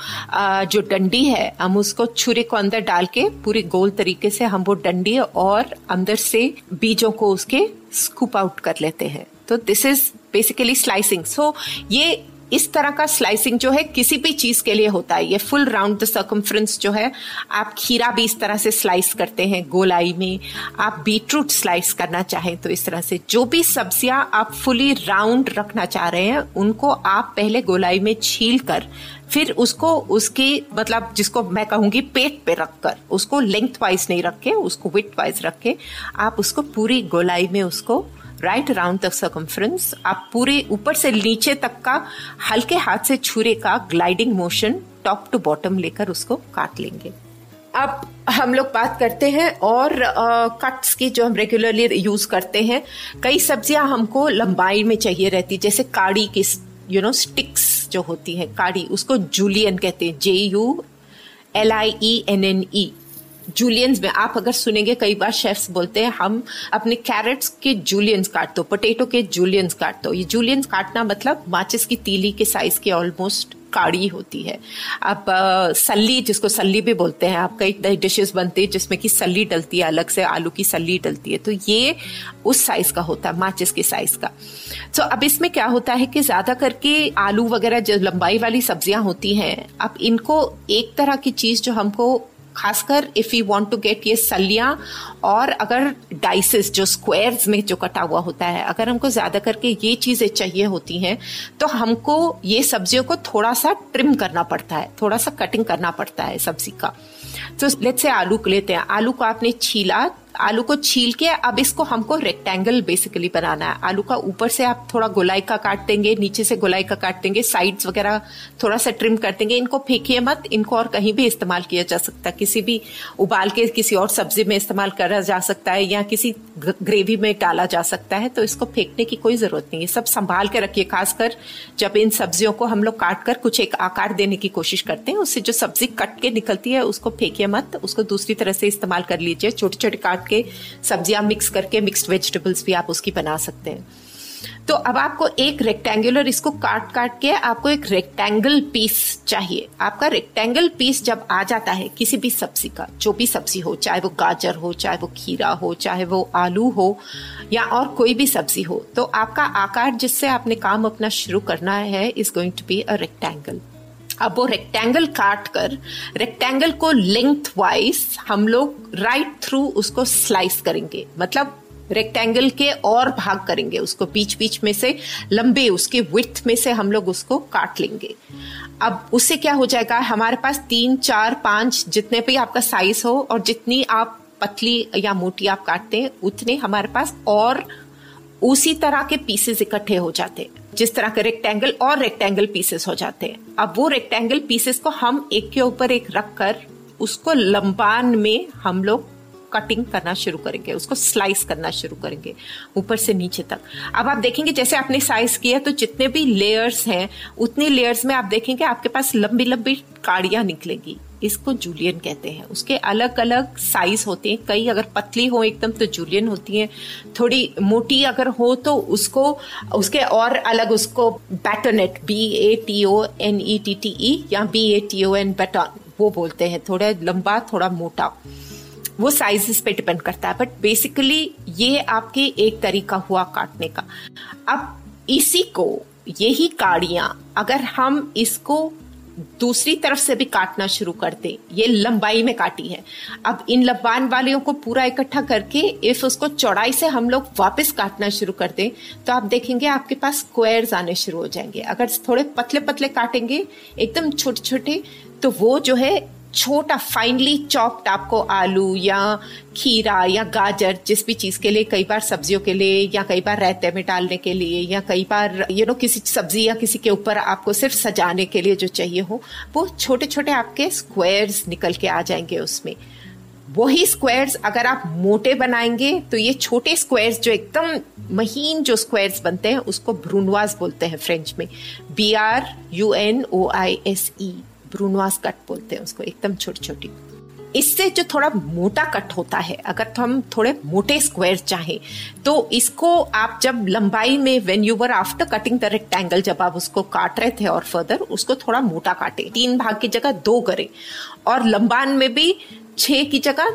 जो डंडी है, हम उसको छुरी को अंदर डाल के पूरे गोल तरीके से हम वो डंडी और अंदर से बीजों को उसके स्कूप आउट कर लेते हैं। तो this is basically slicing so ये इस तरह का स्लाइसिंग जो है किसी भी चीज़ के लिए होता है। ये फुल राउंड द सर्कम्फ्रेंस जो है, आप खीरा भी इस तरह से स्लाइस करते हैं गोलाई में। आप बीटरूट स्लाइस करना चाहें तो इस तरह से। जो भी सब्ज़ियाँ आप फुली राउंड रखना चाह रहे हैं, उनको आप पहले गोलाई में छील कर, फिर उसको उसकी मतलब जिसको मैं कहूँगी पेट पे रखकर, उसको लेंथ वाइज नहीं रखे, उसको विथ वाइज रखे। आप उसको पूरी गोलाई में उसको राइट अराउंड द सर्कम्फ्रेंस आप पूरे ऊपर से नीचे तक का हल्के हाथ से छुरे का gliding motion top to bottom लेकर उसको काट लेंगे। अब हम लोग बात करते हैं और कट्स की जो हम रेगुलरली यूज़ करते हैं, कई सब्ज़ियाँ हमको लंबाई में चाहिए रहती जैसे काड़ी की यू नो स्टिक्स जो होती है, काड़ी, उसको जूलियन कहते हैं J U L I E N N E juliennes में, आप अगर सुनेंगे, कई बार शेफ्स बोलते हैं, हम अपने कैरेट्स के जूलियंस काट दो पोटेटो के जूलियंस काट दो. ये जूलियंस काटना मतलब माचिस की तीली के साइज़ के ऑलमोस्ट काड़ी होती है। अब सल्ली, जिसको सल्ली भी बोलते हैं आप कई डिशेस बनते हैं, जिसमें कि सल्ली डलती है अलग से, आलू की सल्ली डलती है तो ये उस साइज़ का होता है, माचिस के साइज़ का। तो अब इसमें क्या होता है कि ज़्यादा करके आलू वगैरह, जो लंबाई वाली सब्ज़ियाँ होती हैं अब इनको एक तरह की चीज़ जो हमको खासकर if you want to get ये सलियाँ और अगर डाइसेस जो स्क्वायर्स में जो कटा हुआ होता है, अगर हमको ज़्यादा करके ये चीज़ें चाहिए होती हैं तो हमको ये सब्जियों को थोड़ा सा ट्रिम करना पड़ता है थोड़ा सा कटिंग करना पड़ता है सब्ज़ी का। तो लेट से आलू लेते हैं। आलू को आपने छीला आलू को छील के अब इसको हमको रेक्टेंगल बेसिकली बनाना है। आलू का ऊपर से आप थोड़ा गोलाई का काट देंगे, नीचे से गोलाई का काट देंगे साइड्स वगैरह थोड़ा सा ट्रिम कर देंगे। इनको फेंकिए मत, इनको और कहीं भी इस्तेमाल किया जा सकता है। किसी भी उबाल के किसी और सब्ज़ी में इस्तेमाल करा जा सकता है या किसी ग्रेवी में डाला जा सकता है तो इसको फेंकने की कोई ज़रूरत नहीं है। सब संभाल के रखिए, खासकर जब इन सब्जियों को हम लोग काट कर कुछ एक आकार देने की कोशिश करते हैं, उससे जो सब्ज़ी कट के निकलती है, उसको फेंकिए मत, उसको दूसरी तरह से इस्तेमाल कर लीजिए। छोटे छोटे काट के सब्ज़ियाँ मिक्स करके मिक्स्ड वेजिटेबल्स भी आप उसकी बना सकते हैं। तो अब आपको एक रेक्टेंगुलर इसको काट काट के आपको एक रेक्टेंगल पीस चाहिए। आपका रेक्टेंगल पीस जब आ जाता है किसी भी सब्ज़ी का, जो भी सब्ज़ी हो, चाहे वो गाजर हो, चाहे वो खीरा हो, चाहे वो आलू हो, या और कोई भी सब्ज़ी हो तो आपका आकार जिससे आपने काम अपना शुरू करना है is going to be a rectangle अब वो रेक्टेंगल काट कर रेक्टेंगल को लेंथ वाइज हम लोग राइट थ्रू उसको स्लाइस करेंगे। मतलब रेक्टेंगल के और भाग करेंगे, उसको बीच बीच में से, लंबे उसके विथ में से हम लोग उसको काट लेंगे। अब उससे क्या हो जाएगा, हमारे पास तीन, चार, पाँच जितने भी आपका साइज़ हो और जितनी आप पतली या मोटी आप काटते हैं, उतने हमारे पास और उसी तरह के पीसेस इकट्ठे हो जाते हैं। जिस तरह के रेक्टेंगल और रेक्टेंगल पीसेस हो जाते हैं। अब वो रेक्टेंगल पीसेस को हम एक के ऊपर एक रख कर उसको लंबान में हम लोग कटिंग करना शुरू करेंगे, उसको स्लाइस करना शुरू करेंगे, ऊपर से नीचे तक। अब आप देखेंगे जैसे आपने साइज़ किया तो जितने भी लेयर्स हैं, उतने लेयर्स में आप देखेंगे आपके पास लंबी लंबी काड़ियाँ निकलेगी। इसको जूलियन कहते हैं। उसके अलग अलग साइज़ होते हैं। कई अगर पतली हो एकदम तो जूलियन होती है। थोड़ी मोटी अगर हो तो उसको, उसके और अलग उसको batonnet B A T O N E T T E या B A T O N baton वो बोलते हैं। थोड़ा लंबा, थोड़ा मोटा। वो साइजेस पे डिपेंड करता है। बट बेसिकली ये आपके एक तरीका हुआ काटने का। अब इसी को, यही काड़ियाँ, अगर हम इसको दूसरी तरफ़ से भी काटना शुरू कर दे। ये लंबाई में काटी है। अब इन लंबान वालियों को पूरा इकट्ठा करके इफ़ उसको चौड़ाई से हम लोग वापस काटना शुरू कर दें तो आप देखेंगे आपके पास स्क्वायर्स आने शुरू हो जाएँगे। अगर थोड़े पतले पतले काटेंगे, एकदम छोटे छोटे तो वो जो है छोटा फाइनली चॉप्ड आपको आलू या खीरा या गाजर जिस भी चीज़ के लिए, कई बार सब्जियों के लिए या कई बार रायते में डालने के लिए या कई बार यू नो किसी सब्ज़ी या किसी के ऊपर आपको सिर्फ़ सजाने के लिए जो चाहिए हो, वो छोटे छोटे आपके स्क्वायर्स निकल के आ जाएँगे उसमें। वही स्क्वायर्स अगर आप मोटे बनाएँगे तो ये छोटे स्क्वायर्स जो एकदम महीन जो स्क्वायर्स बनते हैं, उसको ब्रूनवास बोलते हैं फ्रेंच में। B R U N O I S E brunoise cut बोलते हैं उसको, एकदम छोटी छोटी इससे जो थोड़ा मोटा कट होता है, अगर तो हम थोड़े मोटे स्क्वायर चाहें तो इसको आप जब लंबाई में when you were after cutting the rectangle जब आप उसको काट रहे थे और फर्दर उसको थोड़ा मोटा काटे। तीन भाग की जगह दो करें और लंबान में भी छह की जगह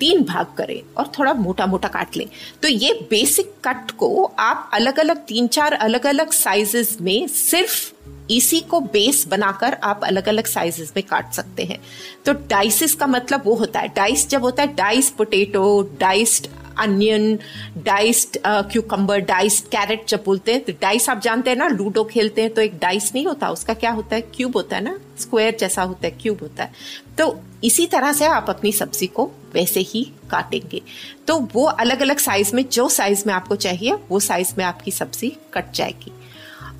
तीन भाग करें और थोड़ा मोटा मोटा काट लें। तो ये बेसिक कट को आप अलग अलग तीन चार अलग अलग साइजेस में सिर्फ़ इसी को बेस बनाकर आप अलग अलग साइजेस में काट सकते हैं। तो डाइसिस का मतलब वो होता है। डाइस जब होता है dice potato diced onion diced cucumber diced carrot जब बोलते हैं तो डाइस आप जानते हैं ना लूडो खेलते हैं तो एक डाइस नहीं होता उसका क्या होता है? क्यूब होता है ना? स्क्वायर जैसा होता है क्यूब होता है। तो इसी तरह से आप अपनी सब्ज़ी को वैसे ही काटेंगे। तो वो अलग अलग साइज़ में जो साइज़ में आपको चाहिए वो साइज़ में आपकी सब्ज़ी कट जाएगी।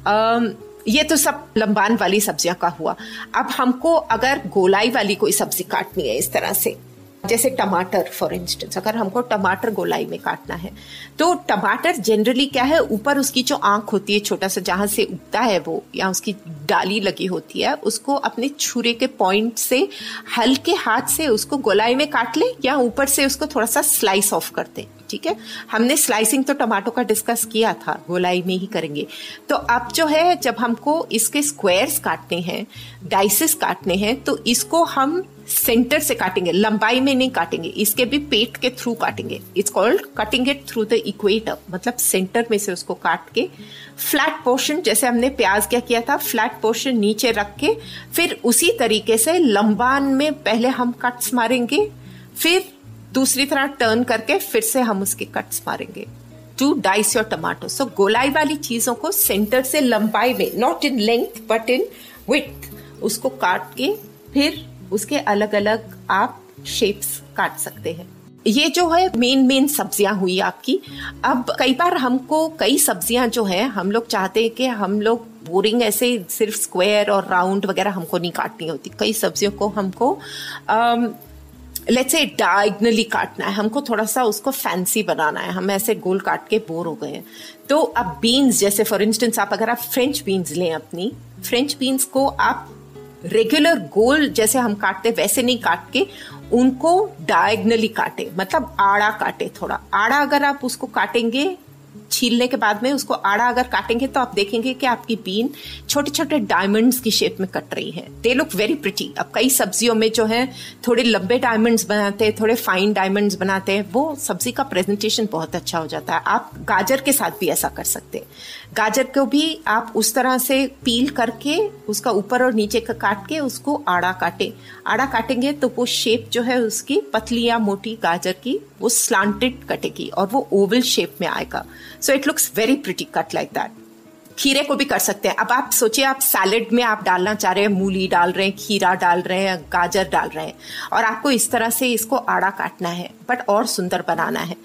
um, ये तो सब लंबान वाली सब्ज़ियाँ का हुआ। अब हमको अगर गोलाई वाली कोई सब्ज़ी काटनी है इस तरह से जैसे टमाटर फॉर इंस्टेंस अगर हमको टमाटर गोलाई में काटना है तो टमाटर जनरली क्या है, ऊपर उसकी जो आँख होती है छोटा सा, जहाँ से उगता है वो, या उसकी डाली लगी होती है, उसको अपने छुरे के पॉइंट से, हल्के हाथ से उसको गोलाई में काट ले, या ऊपर से उसको थोड़ा सा स्लाइस ऑफ़ कर दे, ठीक है? हमने स्लाइसिंग तो टमाटो का डिस्कस किया था, गोलाई में ही करेंगे। तो अब जो है, जब हमको इसके स्क्वायर्स काटने हैं डाइसेस काटने हैं तो इसको हम सेंटर से काटेंगे, लंबाई में नहीं काटेंगे, इसके भी पेट के थ्रू काटेंगे। It's called cutting it through the equator मतलब सेंटर में से उसको काट के। फ्लैट पोर्शन जैसे हमने प्याज क्या किया था फ्लैट पोर्शन नीचे रख के, फिर उसी तरीके से लंबान में पहले हम कट्स मारेंगे, फिर दूसरी तरह टर्न करके फिर से हम उसके कट्स मारेंगे। To dice your tomato so गोलाई वाली चीज़ों को सेंटर से लंबाई में not in length but in width उसको काट के फिर उसके अलग अलग आप शेप्स काट सकते हैं। ये जो है मेन मेन सब्ज़ियाँ हुई आपकी। अब कई बार हमको कई सब्ज़ियाँ जो है, हम लोग चाहते हैं कि हम लोग बोरिंग ऐसे सिर्फ़ स्क्वायर और राउंड वगैरह हमको नहीं काटनी होती। कई सब्जियों को हमको लेट्स से डायगनली काटना है। हमको थोड़ा सा उसको फैंसी बनाना है। हम ऐसे गोल काट के बोर हो गए हैं। तो अब बीन्स जैसे फॉर इंस्टेंस आप अगर आप फ्रेंच बीन्स लें अपनी फ्रेंच बीन्स को आप रेगुलर गोल जैसे हम काटते, वैसे नहीं काट के उनको डायगनली काटे मतलब आड़ा काटे थोड़ा। आड़ा अगर आप उसको काटेंगे छीलने के बाद में उसको आड़ा अगर काटेंगे तो आप देखेंगे कि आपकी बीन छोटे छोटे डायमंड्स की शेप में कट रही है। दे लुक वेरी प्रिटी अब कई सब्जियों में जो है, थोड़े लंबे डायमंड्स बनाते हैं थोड़े फाइन डायमंड्स बनाते हैं वो सब्ज़ी का प्रेजेंटेशन बहुत अच्छा हो जाता है। आप गाजर के साथ भी ऐसा कर सकते हैं। गाजर को भी आप उस तरह से पील करके, उसका ऊपर और नीचे का काट के उसको आड़ा काटे। आड़ा काटेंगे तो वो शेप जो है उसकी पतली या मोटी गाजर की वो स्लांटेड कटेगी और वो ओवल शेप में आएगा। So it looks very pretty cut like that खीरे को भी कर सकते हैं। अब आप सोचिए, आप सैलेड में आप डालना चाह रहे हैं, मूली डाल रहे हैं, खीरा डाल रहे हैं, गाजर डाल रहे हैं, और आपको इस तरह से इसको आड़ा काटना है बट और सुंदर बनाना है।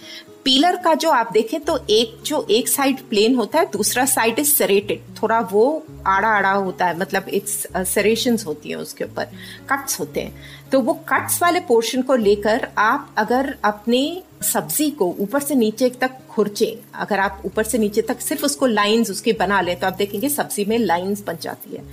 पीलर का जो आप देखें तो एक, जो एक साइड प्लेन होता है, दूसरा साइड इज़ सरेटेड थोड़ा वो आड़ा आड़ा होता है मतलब इट्स सरेशन होती है उसके ऊपर कट्स होते हैं। तो वो कट्स वाले पोर्शन को लेकर आप अगर अपने सब्ज़ी को ऊपर से नीचे तक खुरचे। अगर आप ऊपर से नीचे तक सिर्फ़ उसको लाइंस उसकी बना ले तो आप देखेंगे सब्ज़ी में लाइंस बन जाती है।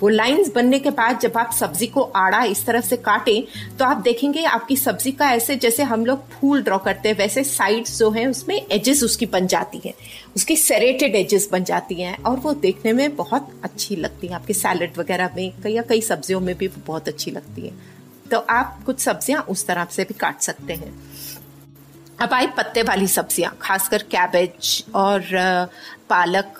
वो लाइंस बनने के बाद जब आप सब्ज़ी को आड़ा इस तरह से काटें तो आप देखेंगे आपकी सब्ज़ी का ऐसे जैसे हम लोग फूल ड्रॉ करते हैं, वैसे साइड्स जो है उसमें एजेस उसकी बन जाती है। उसकी सेरेटेड एजेस बन जाती हैं और वो देखने में बहुत अच्छी लगती है। आपके सैलड वगैरह में कई या कई सब्जियों में भी बहुत अच्छी लगती है। तो आप कुछ सब्ज़ियाँ उस तरह से भी काट सकते हैं। अब आई पत्ते वाली सब्ज़ियाँ, खासकर कैबेज और पालक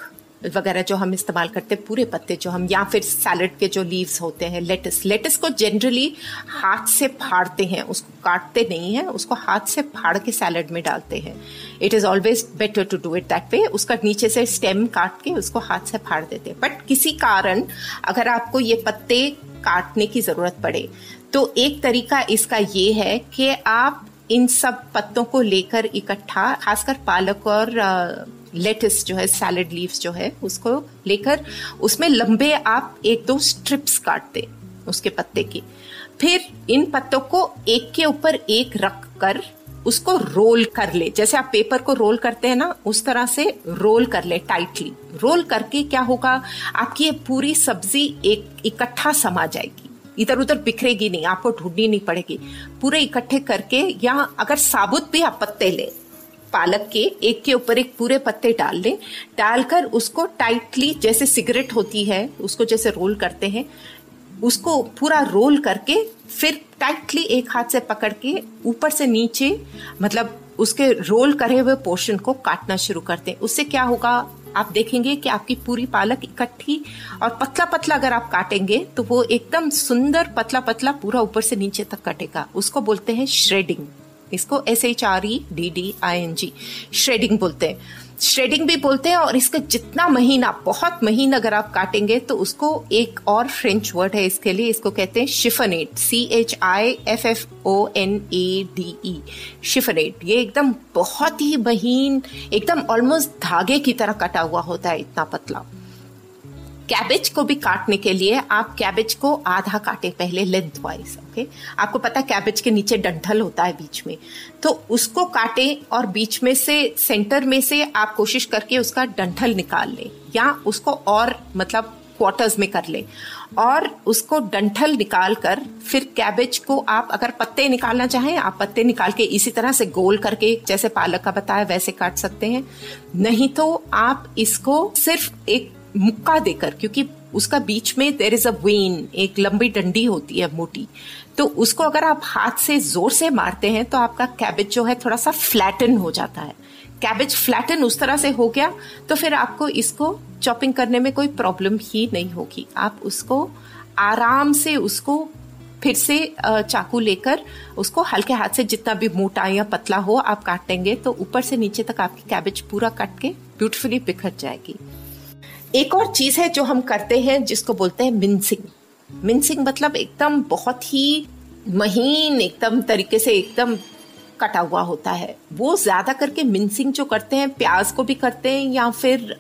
वगैरह जो हम इस्तेमाल करते हैं, पूरे पत्ते जो हम, या फिर सैलड के जो लीव्स होते हैं लेटस लेटस को जनरली हाथ से फाड़ते हैं, उसको काटते नहीं हैं, उसको हाथ से फाड़ के सैलड में डालते हैं। It is always better to do it that way उसका नीचे से स्टेम काट के उसको हाथ से फाड़ देते हैं। बट किसी कारण अगर आपको ये पत्ते काटने की ज़रूरत पड़े तो एक तरीका इसका ये है कि आप इन सब पत्तों को लेकर इकट्ठा, खासकर पालक और लेटिस जो है सैलड लीव्स जो है, उसको लेकर उसमें लंबे आप एक दो स्ट्रिप्स काट दें उसके पत्ते की। फिर इन पत्तों को एक के ऊपर एक रख कर उसको रोल कर ले। जैसे आप पेपर को रोल करते हैं ना, उस तरह से रोल कर ले टाइटली रोल करके क्या होगा? आपकी ये पूरी सब्ज़ी एक इकट्ठा समा जाएगी। इधर उधर बिखरेगी नहीं, आपको ढूंढनी नहीं पड़ेगी। पूरे इकट्ठे करके या अगर साबुत भी आप पत्ते लें, पालक के एक के ऊपर एक पूरे पत्ते डाल लें, डालकर उसको टाइटली जैसे सिगरेट होती है, उसको जैसे रोल करते हैं, उसको पूरा रोल करके फिर टाइटली एक हाथ से पकड़ के ऊपर से नीचे मतलब उसके रोल करे हुए पोर्शन को काटना शुरू करते हैं उससे क्या होगा? आप देखेंगे कि आपकी पूरी पालक इकट्ठी और पतला पतला अगर आप काटेंगे तो वो एकदम सुंदर पतला पतला पूरा ऊपर से नीचे तक कटेगा। उसको बोलते हैं श्रेडिंग इसको S H R E D D I N G shredding बोलते हैं। श्रेडिंग भी बोलते हैं और इसका जितना महीना, बहुत महीन अगर आप काटेंगे तो उसको एक और फ्रेंच वर्ड है इसके लिए, इसको कहते हैं chiffonade C H I F F O N A D E chiffonade ये एकदम बहुत ही महीन, एकदम ऑलमोस्ट धागे की तरह कटा हुआ होता है, इतना पतला। कैबेज को भी काटने के लिए आप कैबेज को आधा काटे पहले लेंथ वाइज ओके आपको पता कैबेज के नीचे डंठल होता है बीच में। तो उसको काटे और बीच में से सेंटर में से आप कोशिश करके उसका डंठल निकाल लें या उसको और मतलब क्वार्टर्स में कर ले। और उसको डंठल निकाल कर फिर कैबेज को आप अगर पत्ते निकालना चाहें, आप पत्ते निकाल के इसी तरह से गोल करके, जैसे पालक का बताया, वैसे काट सकते हैं। नहीं तो आप इसको सिर्फ़ एक मुक्का देकर, क्योंकि उसका बीच में देर इज़ अ वेन एक लंबी डंडी होती है मोटी। तो उसको अगर आप हाथ से, ज़ोर से मारते हैं तो आपका कैबेज जो है थोड़ा सा फ्लैटन हो जाता है। कैबेज फ्लैटन उस तरह से हो गया तो फिर आपको इसको चॉपिंग करने में कोई प्रॉब्लम ही नहीं होगी। आप उसको आराम से उसको फिर से चाकू लेकर उसको हल्के हाथ से जितना भी मोटा या पतला हो आप काटेंगे तो ऊपर से नीचे तक आपकी कैबेज पूरा कट के ब्यूटिफुली बिखर जाएगी। एक और चीज़ है जो हम करते हैं, जिसको बोलते हैं मिनसिंग मिनसिंग मतलब एकदम बहुत ही महीन, एकदम तरीके से एकदम कटा हुआ होता है। वो ज़्यादा करके मिनसिंग जो करते हैं, प्याज को भी करते हैं या फिर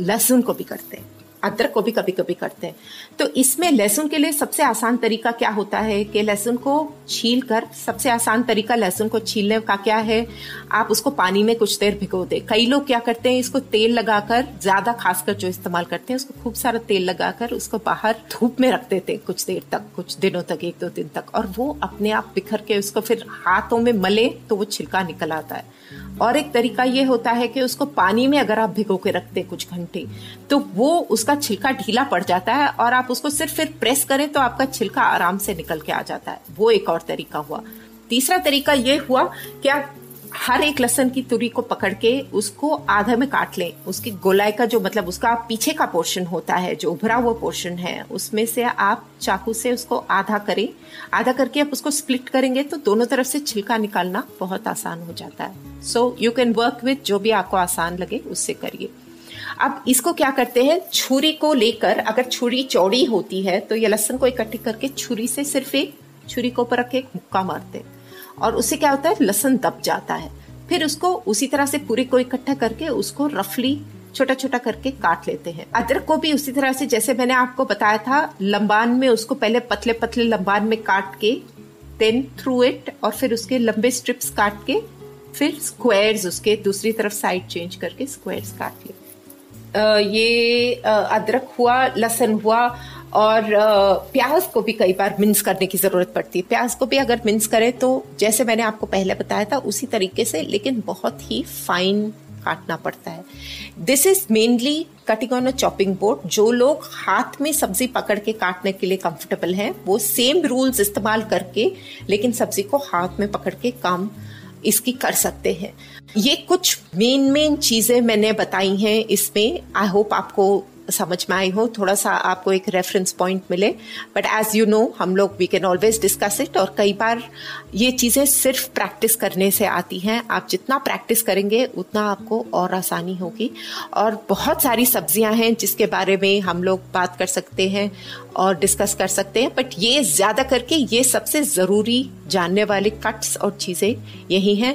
लहसुन को भी करते हैं। अदरक को भी कभी कभी करते हैं। तो इसमें लहसुन के लिए सबसे आसान तरीका क्या होता है कि लहसुन को छील कर सबसे आसान तरीका लहसुन को छीलने का क्या है? आप उसको पानी में कुछ देर भिगो दे। कई लोग क्या करते हैं, इसको तेल लगाकर, ज़्यादा खासकर जो इस्तेमाल करते हैं, उसको खूब सारा तेल लगाकर उसको बाहर धूप में रख देते कुछ देर तक, कुछ दिनों तक, एक दो दिन तक। और वो अपने आप बिखर के उसको फिर हाथों में मले तो वो छिलका निकल आता है। और एक तरीका ये होता है कि उसको पानी में अगर आप भिगो के रखते कुछ घंटे तो वो उसका छिलका ढीला पड़ जाता है और आप उसको सिर्फ़ फिर प्रेस करें तो आपका छिलका आराम से निकल के आ जाता है। वो एक और तरीका हुआ। तीसरा तरीका ये हुआ कि आप हर एक लहसन की तुरी को पकड़ के उसको आधा में काट लें। उसकी गोलाई का जो मतलब उसका पीछे का पोर्शन होता है, जो उभरा हुआ पोर्शन है, उसमें से आप चाकू से उसको आधा करें। आधा करके आप उसको स्प्लिट करेंगे तो दोनों तरफ़ से छिलका निकालना बहुत आसान हो जाता है। So you can work with जो भी आपको आसान लगे, उससे करिए। अब इसको क्या करते हैं? छुरी को लेकर अगर छुरी चौड़ी होती है तो ये लहसन को इकट्ठी करके छुरी से सिर्फ़ एक छुरी को ऊपर रख के मुक्का मारते हैं। और उससे क्या होता है लहसन दब जाता है। फिर उसको उसी तरह से पूरी को इकट्ठा करके उसको रफली छोटा छोटा करके काट लेते हैं। अदरक को भी उसी तरह से, जैसे मैंने आपको बताया था, लंबान में उसको पहले पतले पतले लंबान में काट के देन थ्रू इट और फिर उसके लंबे स्ट्रिप्स काट के, फिर स्क्वायर्स उसके दूसरी तरफ़ साइड चेंज करके स्क्वायर्स काट लिए। ये अदरक हुआ लहसन हुआ और प्याज को भी कई बार मिन्स करने की ज़रूरत पड़ती है। प्याज को भी अगर मिन्स करें तो जैसे मैंने आपको पहले बताया था, उसी तरीके से, लेकिन बहुत ही फाइन काटना पड़ता है। This is mainly cutting on a chopping board जो लोग हाथ में सब्ज़ी पकड़ के काटने के लिए कंफर्टेबल हैं, वो सेम रूल्स इस्तेमाल करके, लेकिन सब्ज़ी को हाथ में पकड़ के काम इसकी कर सकते हैं। ये कुछ मेन मेन चीज़ें मैंने बताई हैं इसमें। आई होप आपको समझ में आई हो, थोड़ा सा आपको एक रेफरेंस पॉइंट मिले। बट एज यू नो हम लोग we can always discuss it और कई बार ये चीज़ें सिर्फ़ प्रैक्टिस करने से आती हैं। आप जितना प्रैक्टिस करेंगे, उतना आपको और आसानी होगी। और बहुत सारी सब्ज़ियाँ हैं जिसके बारे में हम लोग बात कर सकते हैं और डिस्कस कर सकते हैं। बट ये ज़्यादा करके ये सबसे ज़रूरी जानने वाले कट्स और चीज़ें यही हैं।